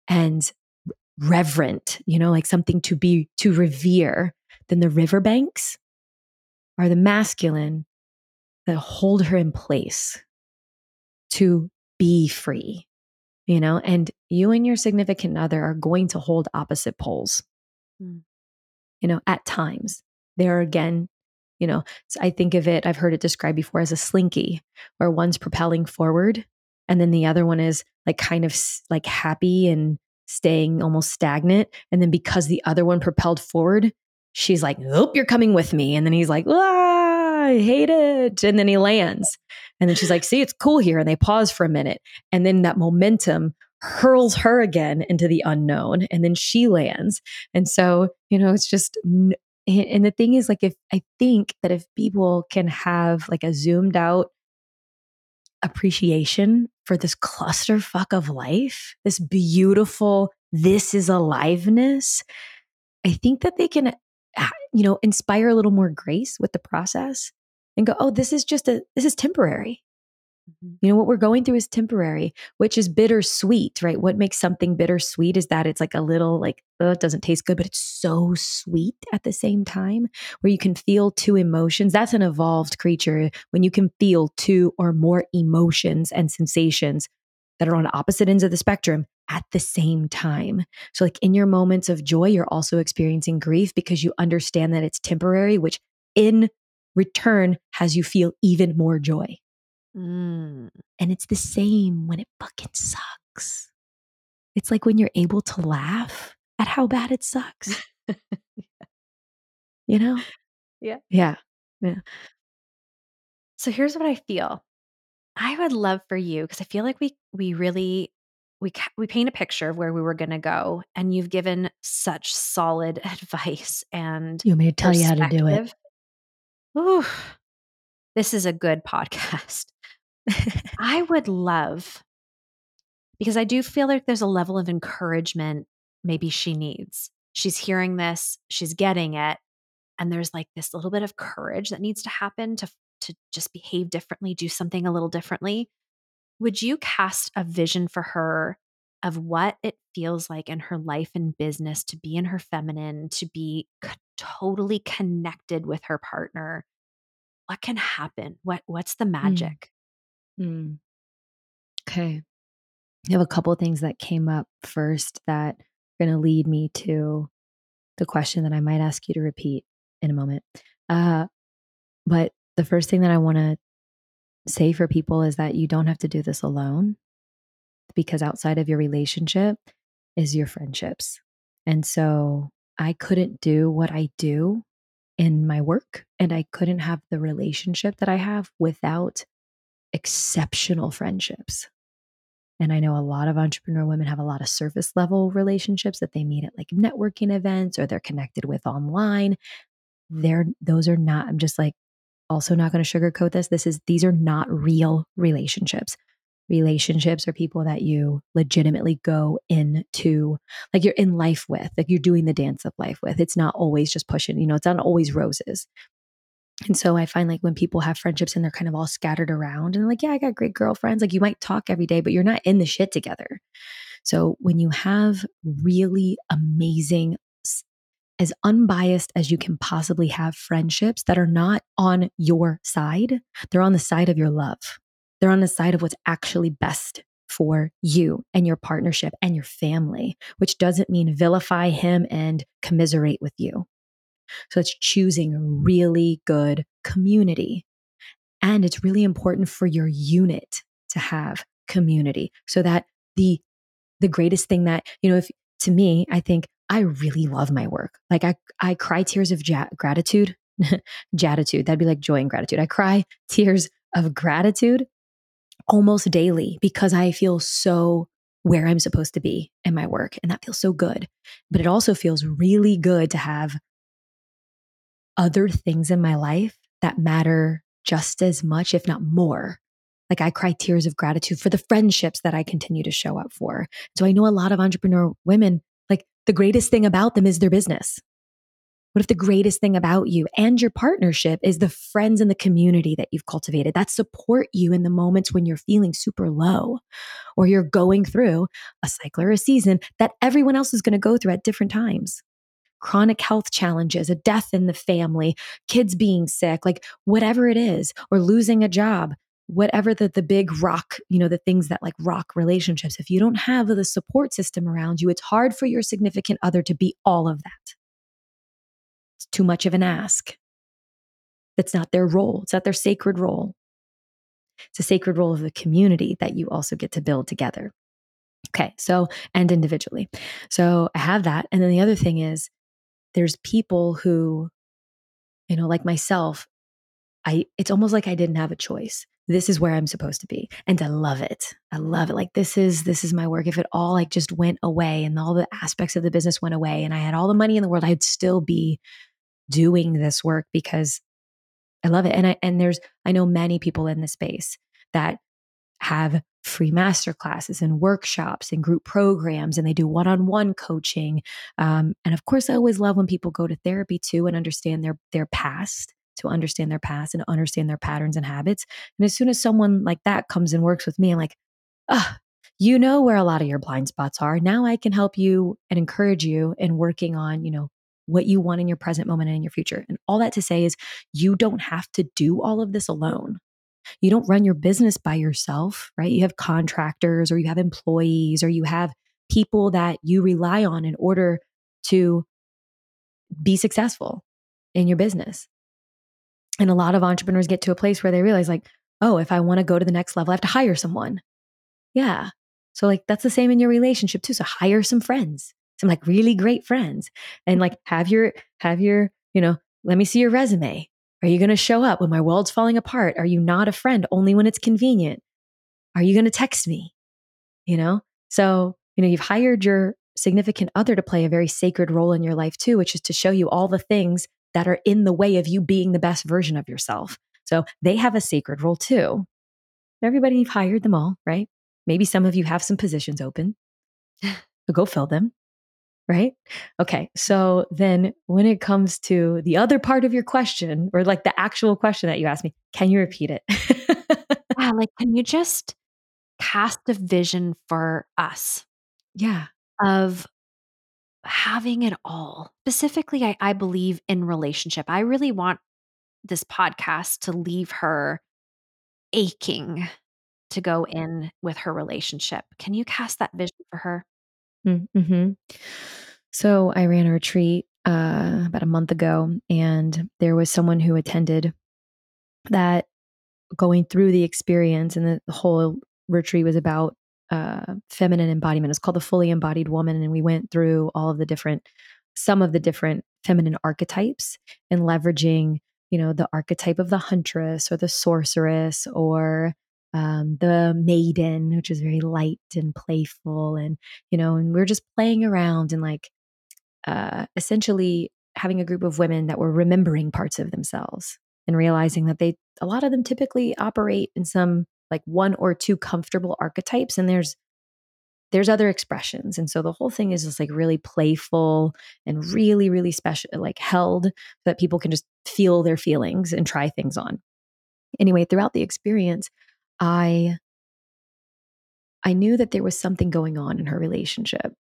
and reverent, you know, like something to be, to revere, then the riverbanks are the masculine that hold her in place to be free, you know, and you and your significant other are going to hold opposite poles, mm. you know, at times. There are again, you know, I think of it, I've heard it described before as a slinky, where one's propelling forward and then the other one is like kind of like happy and staying almost stagnant. And then because the other one propelled forward, she's like, "Nope, you're coming with me." And then he's like, "Ah, I hate it." And then he lands. And then she's like, "See, it's cool here." And they pause for a minute. And then that momentum hurls her again into the unknown and then she lands. And so, you know, it's just and the thing is like if I think that if people can have like a zoomed out appreciation for this clusterfuck of life, this beautiful, this is aliveness, I think that they can, ah, you know, inspire a little more grace with the process and go, oh, this is just a, this is temporary. Mm-hmm. You know, what we're going through is temporary, which is bittersweet, right? What makes something bittersweet is that it's like a little like, oh, it doesn't taste good, but it's so sweet at the same time, where you can feel two emotions. That's an evolved creature when you can feel two or more emotions and sensations that are on opposite ends of the spectrum at the same time. So, like in your moments of joy, you're also experiencing grief because you understand that it's temporary, which in return has you feel even more joy. Mm. And it's the same when it fucking sucks. It's like when you're able to laugh at how bad it sucks. yeah. You know? Yeah. Yeah. Yeah. So here's what I feel. I would love for you because I feel like we we really we we paint a picture of where we were going to go and you've given such solid advice and you want me to tell you how to do it. Ooh, this is a good podcast. I would love, because I do feel like there's a level of encouragement maybe she needs. She's hearing this, she's getting it, and there's like this little bit of courage that needs to happen to to just behave differently, do something a little differently. Would you cast a vision for her of what it feels like in her life and business to be in her feminine, to be c- totally connected with her partner? What can happen? What what's the hmm. magic? Mm. Okay. I have a couple things that came up first that are going to lead me to the question that I might ask you to repeat in a moment. Uh, but the first thing that I want to say for people is that you don't have to do this alone because outside of your relationship is your friendships. And so I couldn't do what I do in my work and I couldn't have the relationship that I have without exceptional friendships. And I know a lot of entrepreneur women have a lot of surface level relationships that they meet at like networking events or they're connected with online. They're those are not, I'm just like also not going to sugarcoat this. This is these are not real relationships. Relationships are people that you legitimately go into, like you're in life with, like you're doing the dance of life with. It's not always just pushing, you know, it's not always roses. And so I find like when people have friendships and they're kind of all scattered around and like, yeah, I got great girlfriends. Like you might talk every day, but you're not in the shit together. So when you have really amazing, as unbiased as you can possibly have friendships that are not on your side, they're on the side of your love. They're on the side of what's actually best for you and your partnership and your family, which doesn't mean vilify him and commiserate with you. So it's choosing really good community. And it's really important for your unit to have community so that the the greatest thing that, you know, if to me, I think I really love my work. Like I I cry tears of ja- gratitude, gratitude. That'd be like joy and gratitude. I cry tears of gratitude almost daily because I feel so where I'm supposed to be in my work. And that feels so good. But it also feels really good to have other things in my life that matter just as much, if not more. Like I cry tears of gratitude for the friendships that I continue to show up for. So I know a lot of entrepreneur women, like the greatest thing about them is their business. What if the greatest thing about you and your partnership is the friends and the community that you've cultivated that support you in the moments when you're feeling super low or you're going through a cycle or a season that everyone else is going to go through at different times? Chronic health challenges, a death in the family, kids being sick, like whatever it is, or losing a job. whatever the the big rock, you know, the things that like rock relationships, if you don't have the support system around you, it's hard for your significant other to be all of that. It's too much of an ask. That's not their role. It's not their sacred role. It's a sacred role of the community that you also get to build together. Okay, so, and individually. So I have that. And then the other thing is there's people who, you know, like myself, I, it's almost like I didn't have a choice. This is where I'm supposed to be. And I love it. I love it. Like this is, this is my work. If it all like just went away and all the aspects of the business went away and I had all the money in the world, I'd still be doing this work because I love it. And I, and there's, I know many people in the space that have free master classes and workshops and group programs and they do one-on-one coaching. Um, and of course i always love when people go to therapy too and understand their their past to understand their past and understand their patterns and habits. And as soon as someone like that comes and works with me i'm like ah you know where a lot of your blind spots are. Now i can help you and encourage you in working on you know what you want in your present moment and in your future. And all that to say is you don't have to do all of this alone you don't run your business by yourself, right? You have contractors or you have employees or you have people that you rely on in order to be successful in your business. And a lot of entrepreneurs get to a place where they realize, like, oh, if I want to go to the next level, I have to hire someone. Yeah. So, like, that's the same in your relationship too. So, hire some friends, some like really great friends, and like have your, have your, you know, let me see your resume. Are you going to show up when my world's falling apart? Are you not a friend only when it's convenient? Are you going to text me? You know? So, you know, you've hired your significant other to play a very sacred role in your life too, which is to show you all the things that are in the way of you being the best version of yourself. So they have a sacred role too. Everybody, you've hired them all, right? Maybe some of you have some positions open. go fill them right? Okay. So then when it comes to the other part of your question, or like the actual question that you asked me, can you repeat it? yeah. Like, can you just cast a vision for us? Yeah. Of having it all. Specifically, I, I believe in relationship. I really want this podcast to leave her aching to go in with her relationship. Can you cast that vision for her? Mm, mm-hmm. So I ran a retreat uh, about a month ago, and there was someone who attended that going through the experience, and the, whole retreat was about uh, feminine embodiment. It's called the Fully Embodied Woman, and we went through all of the different, some of the different feminine archetypes, and leveraging, you know, the archetype of the huntress or the sorceress or um, the maiden, which is very light and playful, and you know, and we are just playing around and like uh, essentially having a group of women that were remembering parts of themselves and realizing that they a lot of them typically operate in some like one or two comfortable archetypes, and there's there's other expressions. And so the whole thing is just like really playful and really really special like held so that people can just feel their feelings and try things on. Anyway throughout the experience I I knew that there was something going on in her relationship.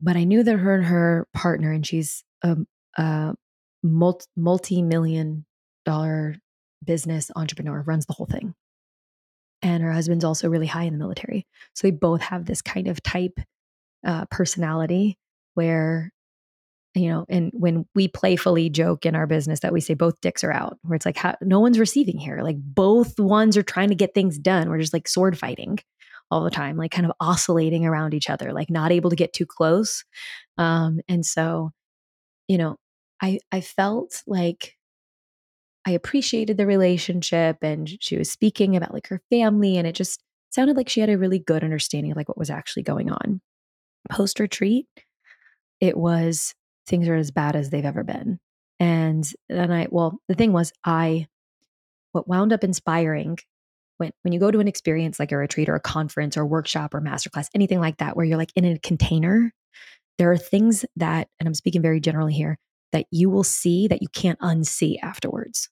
But I knew that her and her partner, and she's a, a multi million dollar business entrepreneur, runs the whole thing. And her husband's also really high in the military. So they both have this kind of type uh, personality where you know, and when we playfully joke in our business that we say both dicks are out, where it's like, how, no one's receiving here. Like both ones are trying to get things done. We're just like sword fighting all the time, like kind of oscillating around each other, like not able to get too close. Um, and so, you know, I I felt like I appreciated the relationship, and she was speaking about like her family, and it just sounded like she had a really good understanding of like what was actually going on. Post retreat, it was things are as bad as they've ever been. And then I, well, the thing was, I, what wound up inspiring when, when you go to an experience like a retreat or a conference or workshop or masterclass, anything like that, where you're like in a container, there are things that, and I'm speaking very generally here, that you will see that you can't unsee afterwards.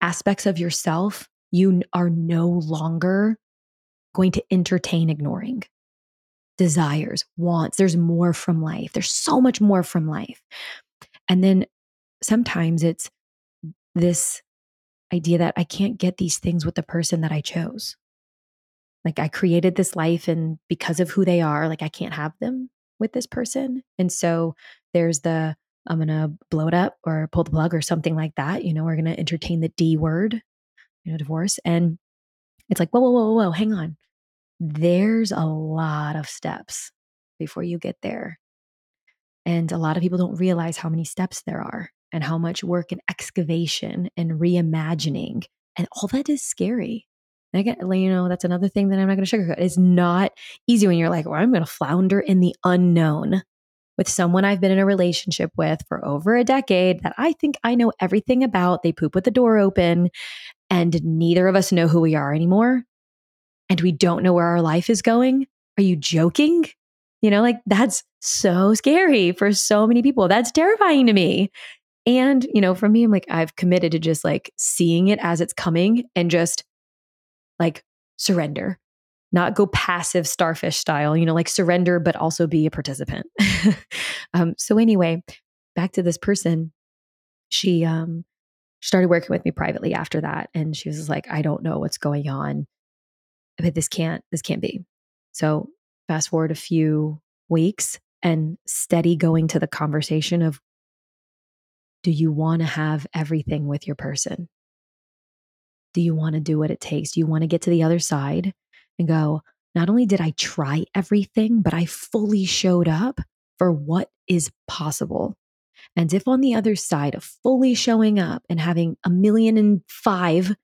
Aspects of yourself you are no longer going to entertain ignoring desires, wants. There's more from life. There's so much more from life. And then sometimes it's this idea that I can't get these things with the person that I chose. Like I created this life and because of who they are, like I can't have them with this person. And so there's the I'm going to blow it up or pull the plug or something like that. You know, we're going to entertain the D word, you know, divorce. And it's like, whoa, whoa, whoa, whoa, hang on. There's a lot of steps before you get there. And a lot of people don't realize how many steps there are and how much work and excavation and reimagining and all that is scary. And again, eh, you know, that's another thing that I'm not going to sugarcoat. It's not easy when you're like, well, I'm going to flounder in the unknown with someone I've been in a relationship with for over a decade that I think I know everything about. They poop with the door open, and neither of us know who we are anymore. And we don't know where our life is going. Are you joking? You know, like that's so scary for so many people. That's terrifying to me. And, you know, for me, I'm like, I've committed to just like seeing it as it's coming and just like surrender, not go passive starfish style, you know, like surrender, but also be a participant. um, so, anyway, back to this person, she um, started working with me privately after that. And she was like, I don't know what's going on, but this can't, this can't be. So, fast forward a few weeks and steady going to the conversation of do you want to have everything with your person? Do you want to do what it takes? Do you want to get to the other side and go, not only did I try everything, but I fully showed up for what is possible. And if on the other side of fully showing up and having a million and five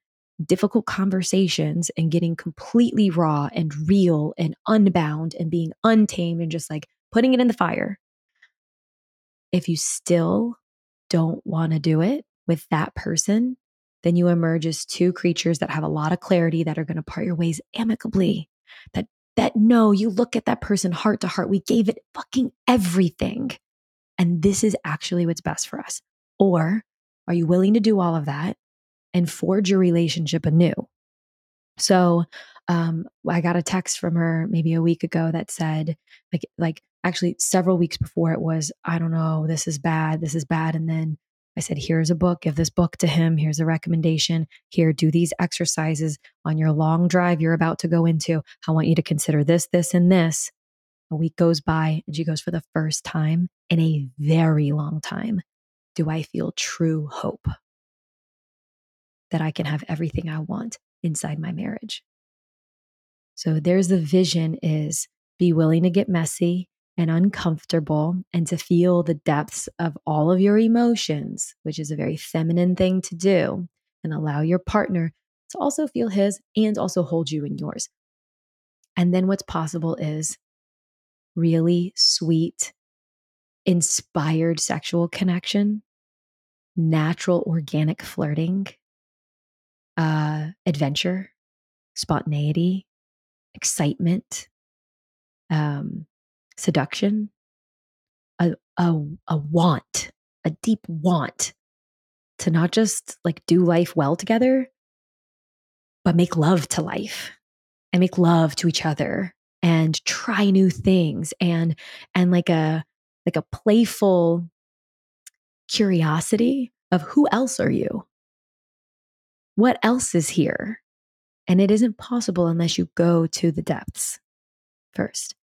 difficult conversations and getting completely raw and real and unbound and being untamed and just like putting it in the fire, if you still don't want to do it with that person, then you emerge as two creatures that have a lot of clarity that are going to part your ways amicably. That that no, you look at that person heart to heart. We gave it fucking everything. And this is actually what's best for us. Or are you willing to do all of that and forge your relationship anew? So um, I got a text from her maybe a week ago that said, like, like actually several weeks before it was, I don't know, this is bad, this is bad. And then I said, here's a book, give this book to him. Here's a recommendation. Here, do these exercises on your long drive you're about to go into. I want you to consider this, this, and this. A week goes by, and she goes, for the first time in a very long time, do I feel true hope that I can have everything I want inside my marriage? So there's the vision is be willing to get messy and uncomfortable and to feel the depths of all of your emotions, which is a very feminine thing to do, and allow your partner to also feel his and also hold you in yours. And then what's possible is really sweet, inspired sexual connection, natural organic flirting, uh, adventure, spontaneity, excitement, um, seduction, a, a, a want, a deep want to not just like do life well together, but make love to life and make love to each other and try new things and and like a like a playful curiosity of who else are you? What else is here? And it isn't possible unless you go to the depths first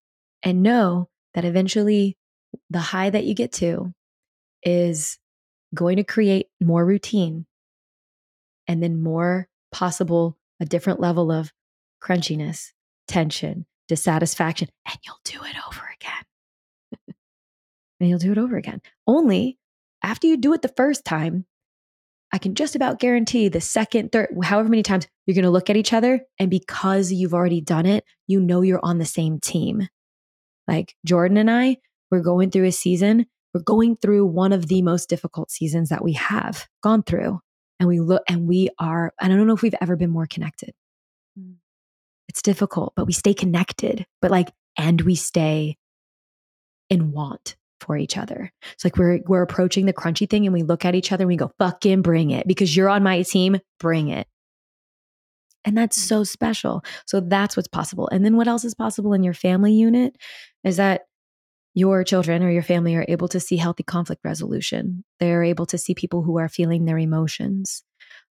and know that eventually the high that you get to is going to create more routine and then more possible, a different level of crunchiness, tension, dissatisfaction, and you'll do it over again. and you'll do it over again. Only after you do it the first time, I can just about guarantee the second, third, however many times you're going to look at each other. And because you've already done it, you know you're on the same team. Like Jordan and I, we're going through a season, we're going through one of the most difficult seasons that we have gone through. And we look and we are, and I don't know if we've ever been more connected. Mm. It's difficult, but we stay connected, but like, and we stay in want for each other. It's like we're we're approaching the crunchy thing and we look at each other and we go, fucking bring it. Because you're on my team, bring it. And that's mm. so special. So that's what's possible. And then what else is possible in your family unit is that your children or your family are able to see healthy conflict resolution. They're able to see people who are feeling their emotions.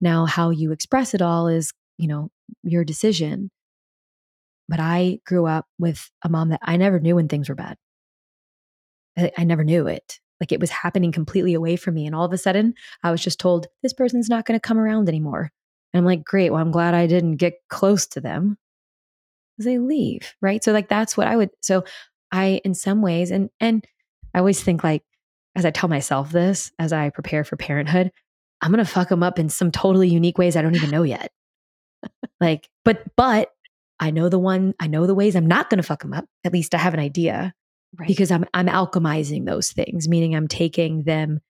Now, how you express it all is, you know, your decision. But I grew up with a mom that I never knew when things were bad. I, never knew it. Like it was happening completely away from me. And all of a sudden, I was just told, this person's not going to come around anymore. And I'm like, great. Well, I'm glad I didn't get close to them they leave. Right. So, like, that's what I would. So, I, in some ways, and, and I always think like, as I tell myself this, as I prepare for parenthood, I'm going to fuck them up in some totally unique ways I don't even know yet. like, but, but I know the one, I know the ways I'm not going to fuck them up. At least I have an idea right. because I'm, I'm alchemizing those things, meaning I'm taking them,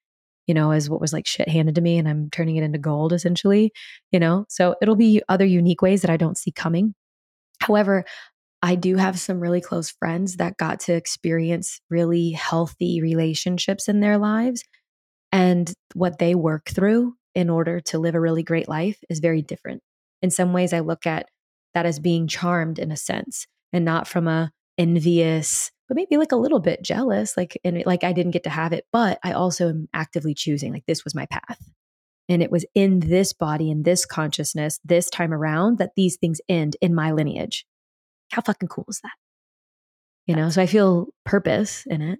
you know, as what was like shit handed to me and I'm turning it into gold essentially, you know? So it'll be other unique ways that I don't see coming. However, I do have some really close friends that got to experience really healthy relationships in their lives. And what they work through in order to live a really great life is very different. In some ways, I look at that as being charmed in a sense and not from a envious, but maybe like a little bit jealous, like, and like I didn't get to have it, but I also am actively choosing, like, this was my path. And it was in this body, in this consciousness, this time around that these things end in my lineage. How fucking cool is that? You know, so I feel purpose in it.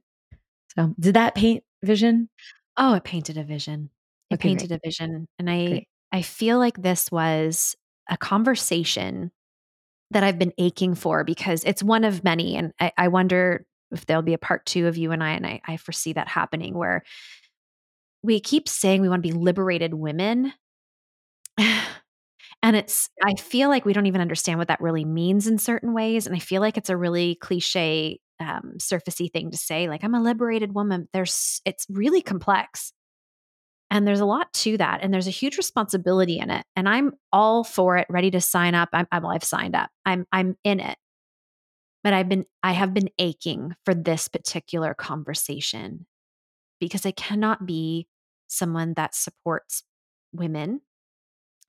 So, did that paint vision? Oh, it painted a vision. It okay, painted great. a vision. And I great. I feel like this was a conversation that I've been aching for because it's one of many. And I, I wonder if there'll be a part two of you and I, and I, I foresee that happening where we keep saying we want to be liberated women. and it's, I feel like we don't even understand what that really means in certain ways. And I feel like it's a really cliche, um, surfacey thing to say, like, I'm a liberated woman. There's, it's really complex. And there's a lot to that. And there's a huge responsibility in it. And I'm all for it, ready to sign up. I'm, I'm I've signed up. I'm I'm in it. But I've been I have been aching for this particular conversation because I cannot be someone that supports women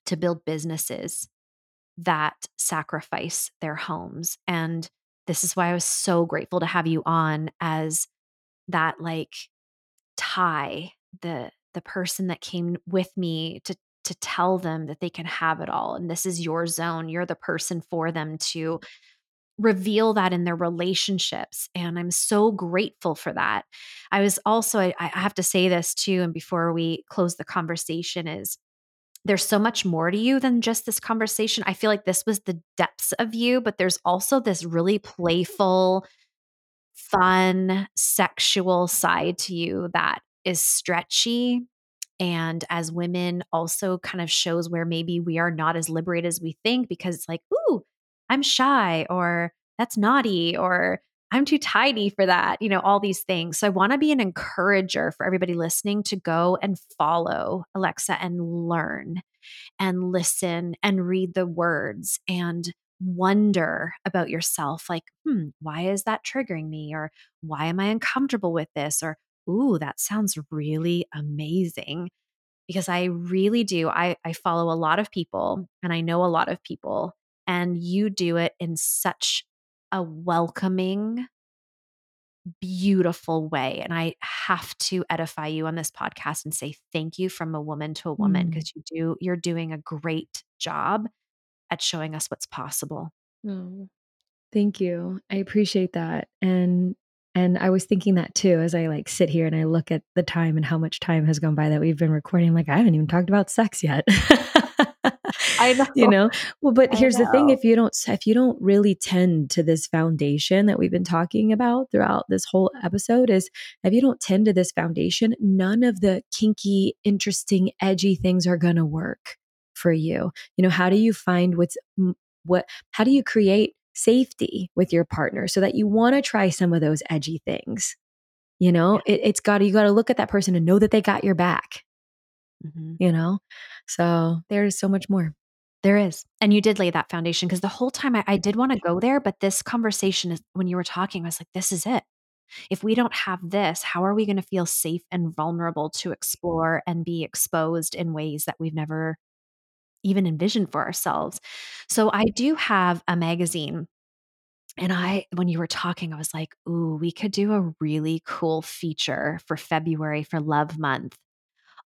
to build businesses that sacrifice their homes. And this is why I was so grateful to have you on as that like tie the the person that came with me to to tell them that they can have it all and this is your zone you're the person for them to reveal that in their relationships and i'm so grateful for that. I was also I, I have to say this too and before we close the conversation is there's so much more to you than just this conversation. I feel like this was the depths of you but there's also this really playful fun sexual side to you that is stretchy and as women also kind of shows where maybe we are not as liberated as we think because it's like ooh i'm shy or that's naughty or i'm too tidy for that you know all these things. So i want to be an encourager for everybody listening to go and follow alexa and learn and listen and read the words and wonder about yourself like hmm why is that triggering me? or why am i uncomfortable with this? or ooh, that sounds really amazing. Because I really do. I, I follow a lot of people and I know a lot of people, and you do it in such a welcoming, beautiful way. And I have to edify you on this podcast and say thank you from a woman to a woman because mm. you do, you're doing a great job at showing us what's possible. Oh, thank you. I appreciate that. And and I was thinking that too as I like sit here and I look at the time and how much time has gone by that we've been recording. I'm like, I haven't even talked about sex yet. I know. You know. Well, but here's the thing: if you don't, if you don't really tend to this foundation that we've been talking about throughout this whole episode, is if you don't tend to this foundation, none of the kinky, interesting, edgy things are going to work for you. You know, how do you find what's what? How do you create safety with your partner so that you want to try some of those edgy things. You know, it, has got to, you got to look at that person and know that they got your back. Mm-hmm. You know, so there's so much more. There is. And you did lay that foundation because the whole time I, I did want to go there, but this conversation is when you were talking, I was like, this is it. If we don't have this, how are we going to feel safe and vulnerable to explore and be exposed in ways that we've never even envision for ourselves. So I do have a magazine. And I, when you were talking, I was like, ooh, we could do a really cool feature for February for Love Month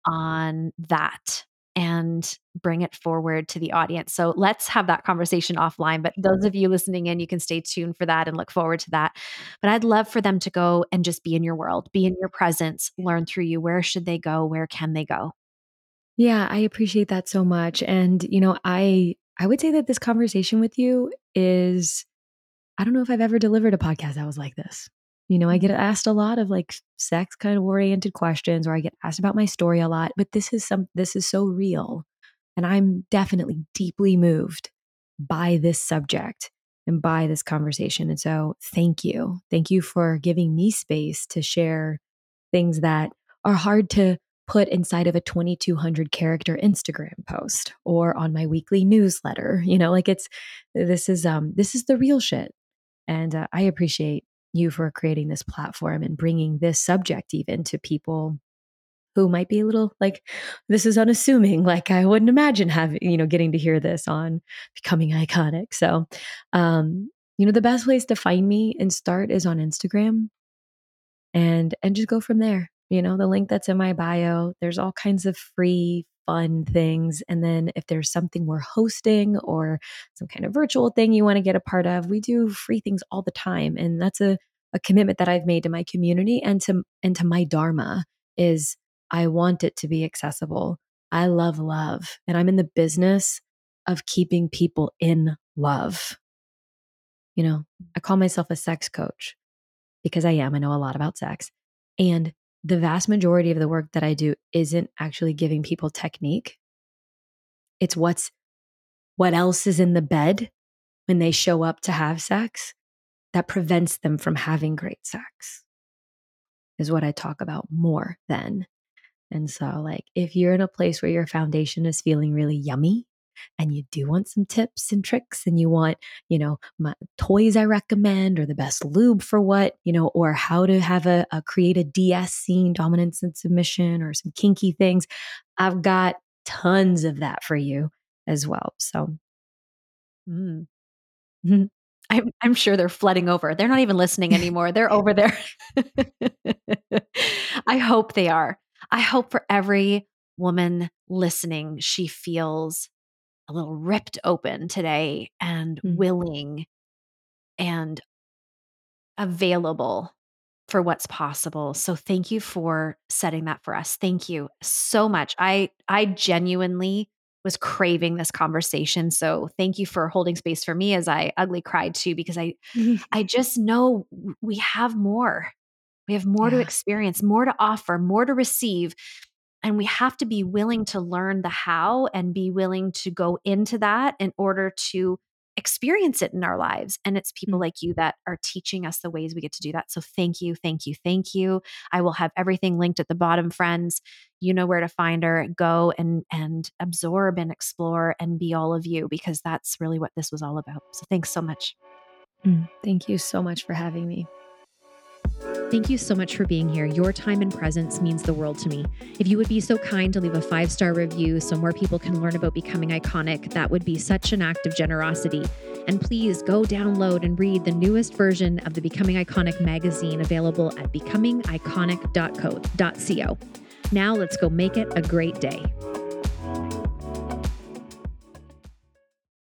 on that. and bring it forward to the audience. So let's have that conversation offline. But those of you listening in, you can stay tuned for that and look forward to that. But I'd love for them to go and just be in your world, be in your presence, learn through you. Where should they go? Where can they go? Yeah, I appreciate that so much. And, you know, I I would say that this conversation with you is I don't know if I've ever delivered a podcast that was like this. You know, I get mm-hmm. asked a lot of like sex kind of oriented questions or I get asked about my story a lot, but this is some this is so real. And I'm definitely deeply moved by this subject and by this conversation. And so, thank you. Thank you for giving me space to share things that are hard to put inside of a 2200 character Instagram post or on my weekly newsletter. You know, like it's this is um this is the real shit. And uh, I appreciate you for creating this platform and bringing this subject even to people who might be a little like this is unassuming like i wouldn't imagine having you know getting to hear this on becoming iconic so um you know the best place to find me and start is on instagram and and just go from there you know the link that's in my bio there's all kinds of free fun things and then if there's something we're hosting or some kind of virtual thing you want to get a part of we do free things all the time and that's a, a commitment that i've made to my community and to and to my dharma is I want it to be accessible. I love love, and I'm in the business of keeping people in love. You know, I call myself a sex coach because I am. I know a lot about sex. And the vast majority of the work that I do isn't actually giving people technique. It's what's what else is in the bed when they show up to have sex that prevents them from having great sex. Is what I talk about more than and so, like, if you're in a place where your foundation is feeling really yummy and you do want some tips and tricks and you want, you know, my toys I recommend or the best lube for what, you know, or how to have a, a create a DS scene, dominance and submission, or some kinky things, I've got tons of that for you as well. So, mm. I'm, I'm sure they're flooding over. They're not even listening anymore. They're over there. I hope they are. I hope for every woman listening, she feels a little ripped open today and mm. willing and available for what's possible. So thank you for setting that for us. Thank you so much. I I genuinely was craving this conversation. So thank you for holding space for me as I ugly cried too because I I just know we have more. We have more yeah. to experience, more to offer, more to receive. And we have to be willing to learn the how and be willing to go into that in order to experience it in our lives. And it's people mm-hmm. like you that are teaching us the ways we get to do that. So thank you, thank you, thank you. I will have everything linked at the bottom, friends. You know where to find her. Go and and absorb and explore and be all of you because that's really what this was all about. So thanks so much. Mm, thank you so much for having me. Thank you so much for being here. Your time and presence means the world to me. If you would be so kind to leave a five star review so more people can learn about becoming iconic, that would be such an act of generosity. And please go download and read the newest version of the Becoming Iconic magazine available at becomingiconic.co. Now let's go make it a great day.